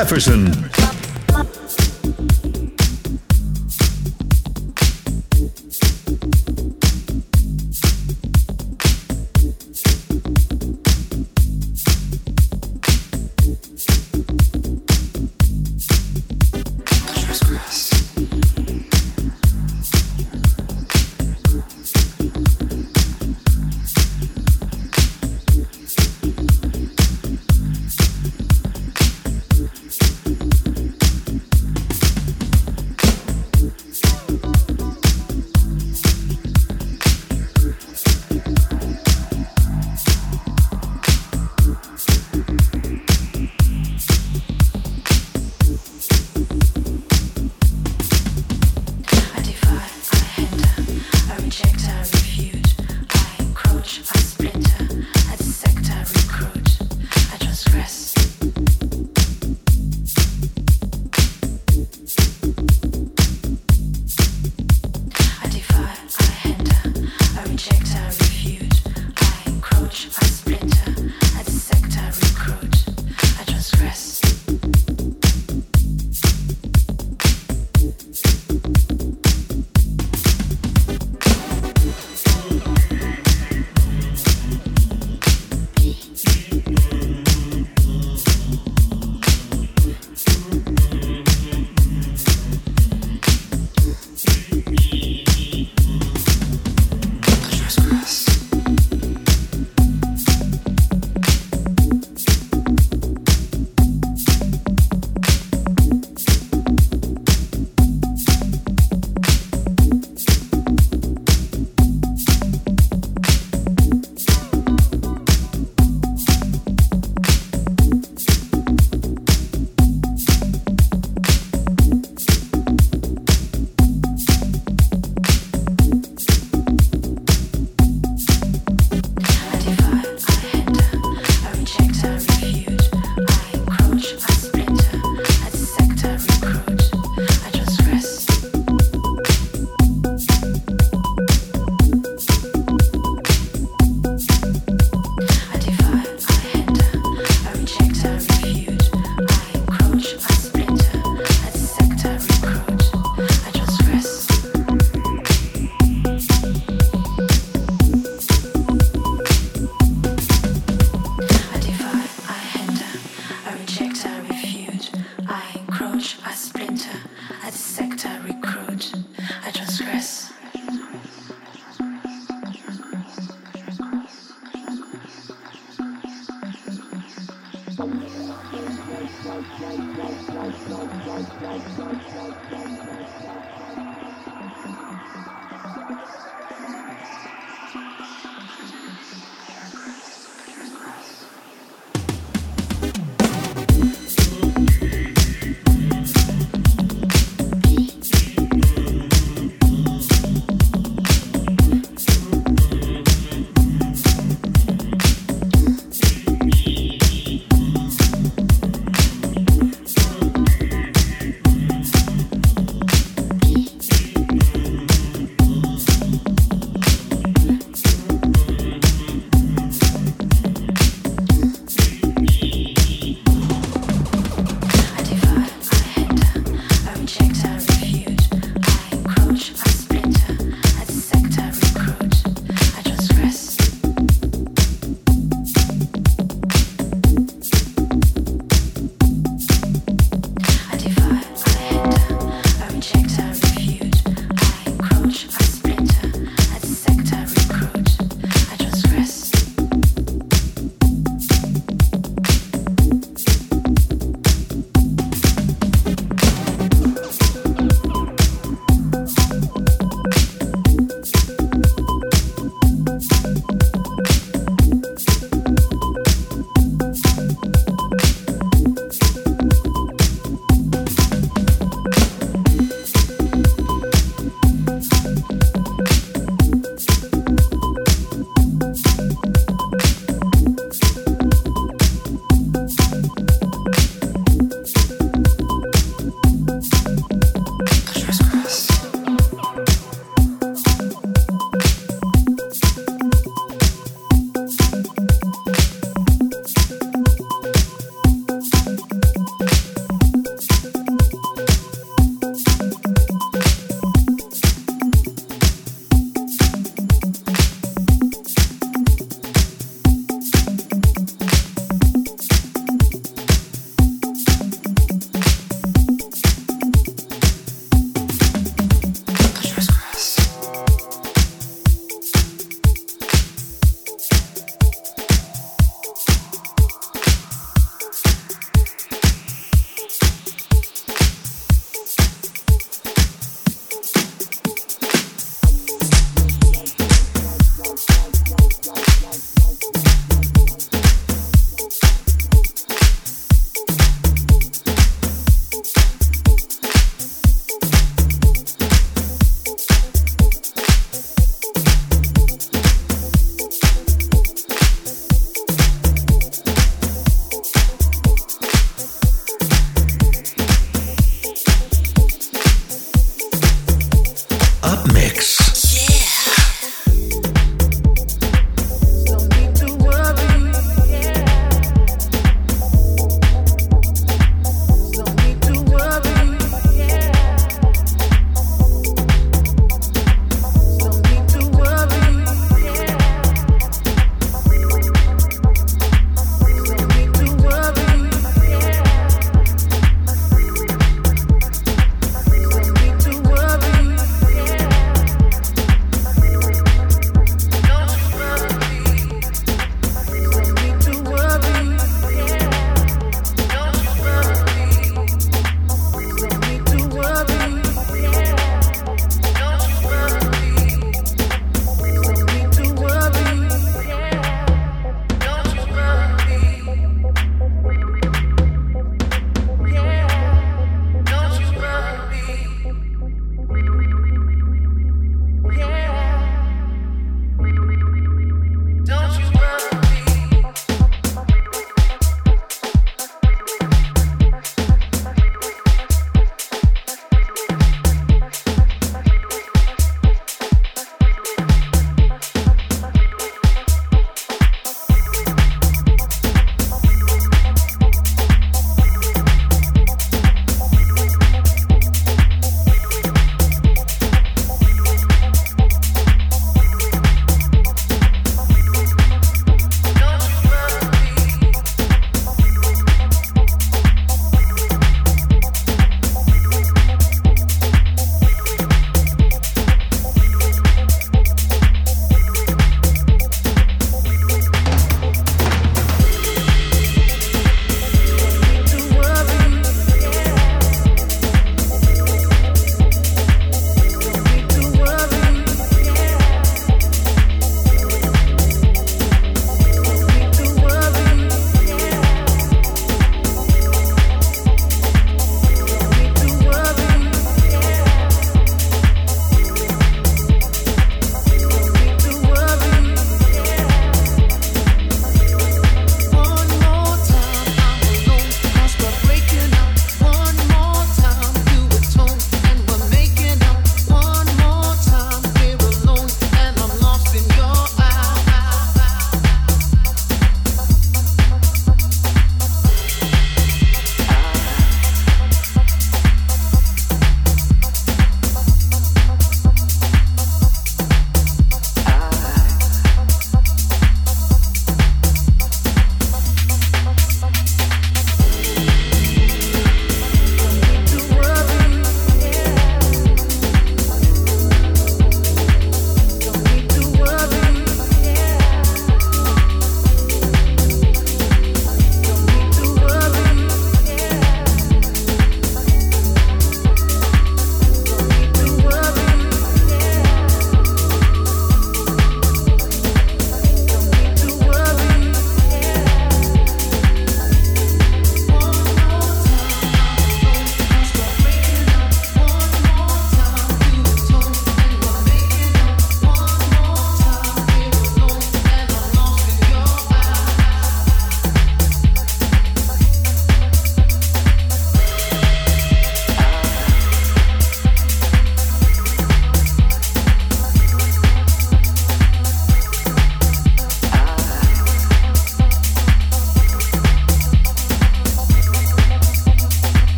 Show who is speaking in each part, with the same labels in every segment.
Speaker 1: Jefferson.
Speaker 2: recruit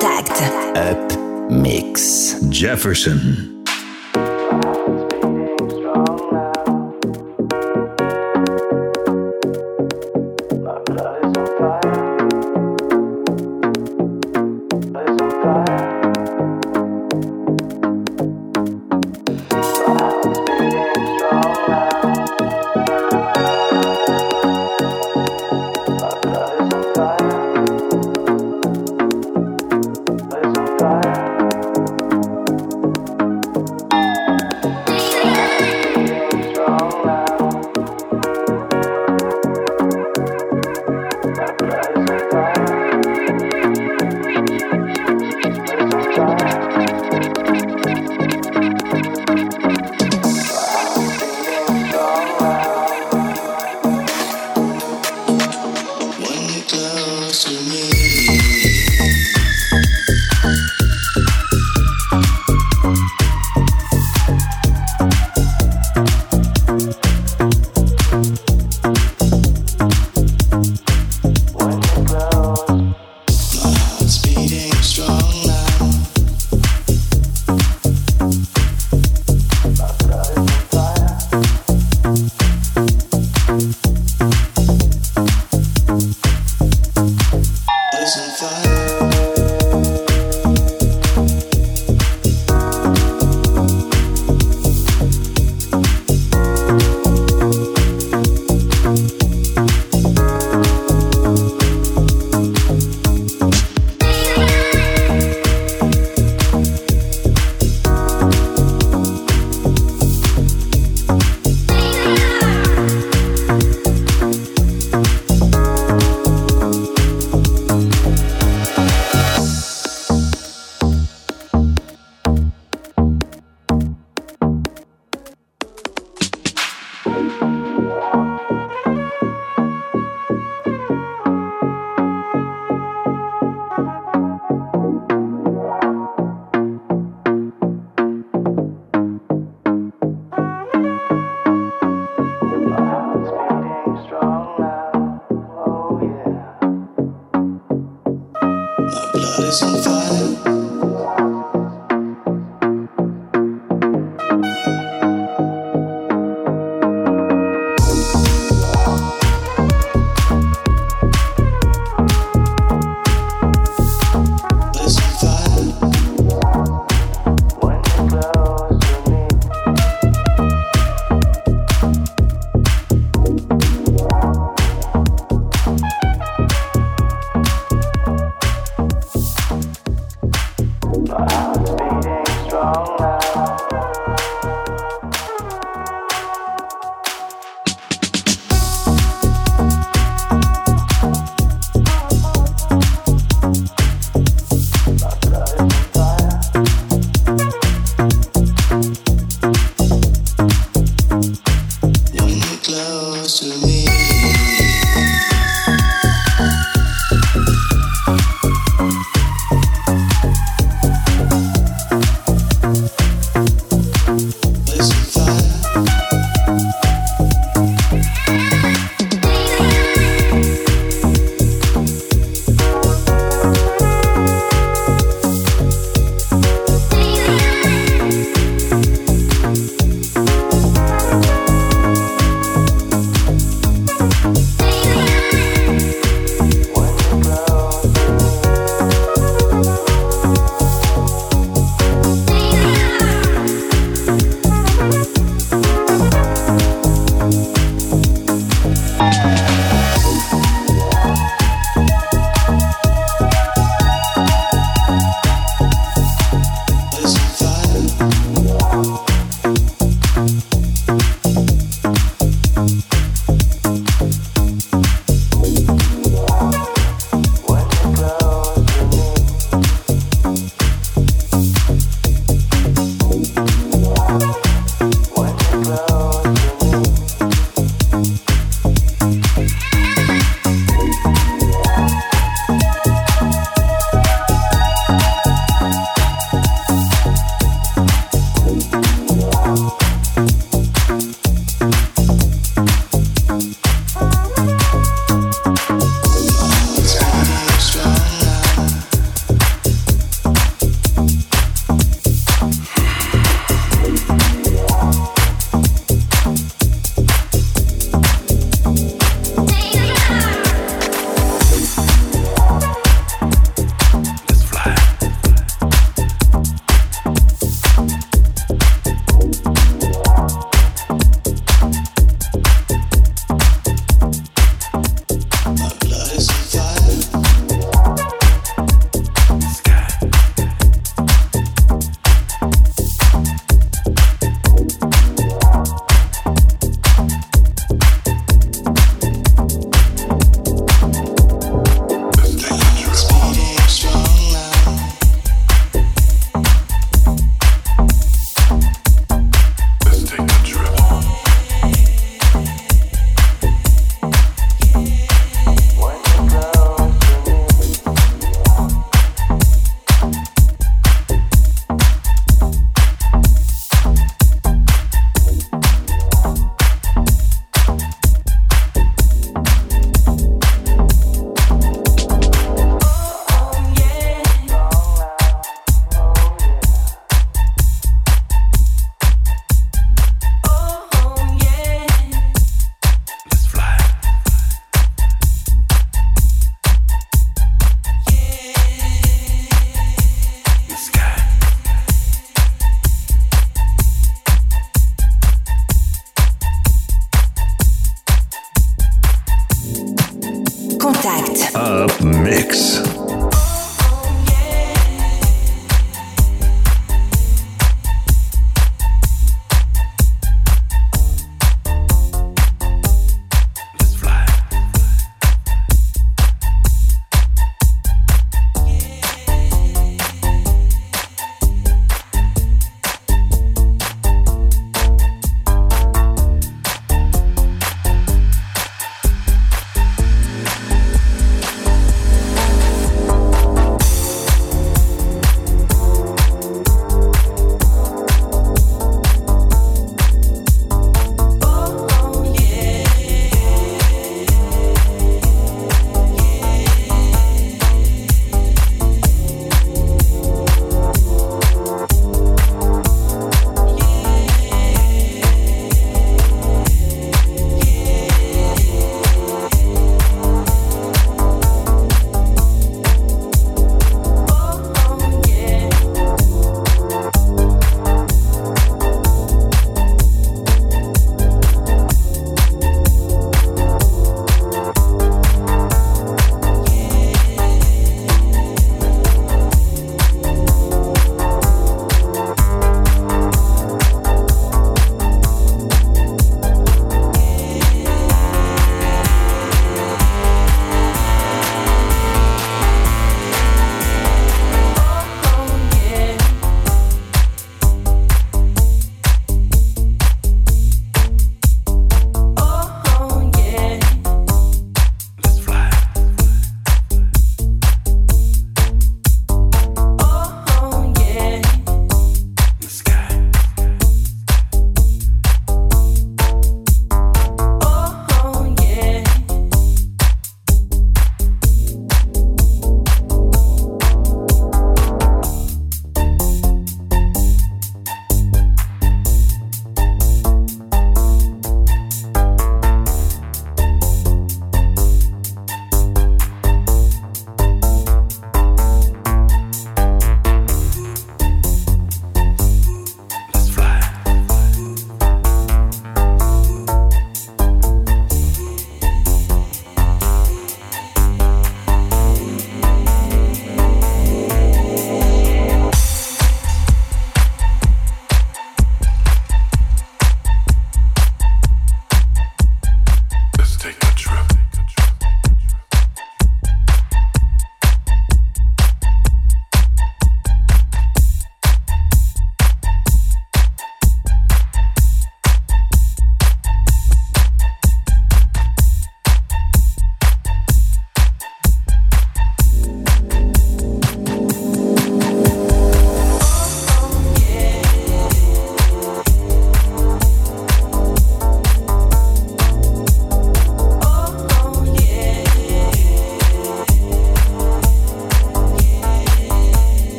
Speaker 2: Contact.
Speaker 3: Up Mix.
Speaker 4: Jefferson.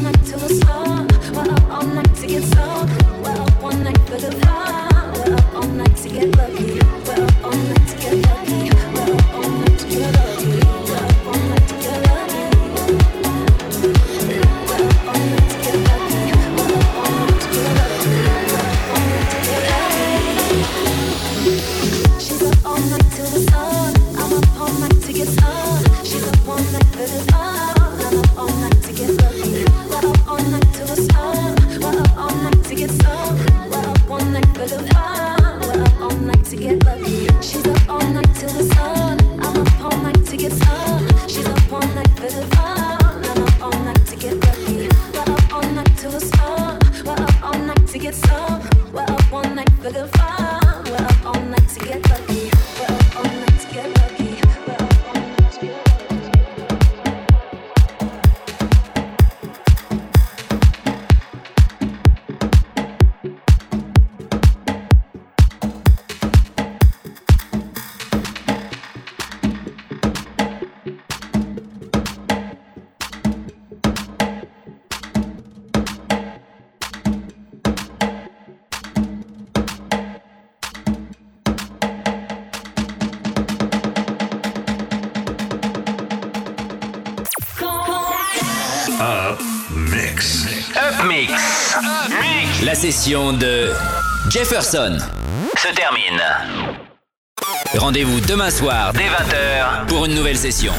Speaker 3: not
Speaker 2: too slow.
Speaker 3: Session de Jefferson se termine. Rendez-vous demain soir dès 20h pour une nouvelle session.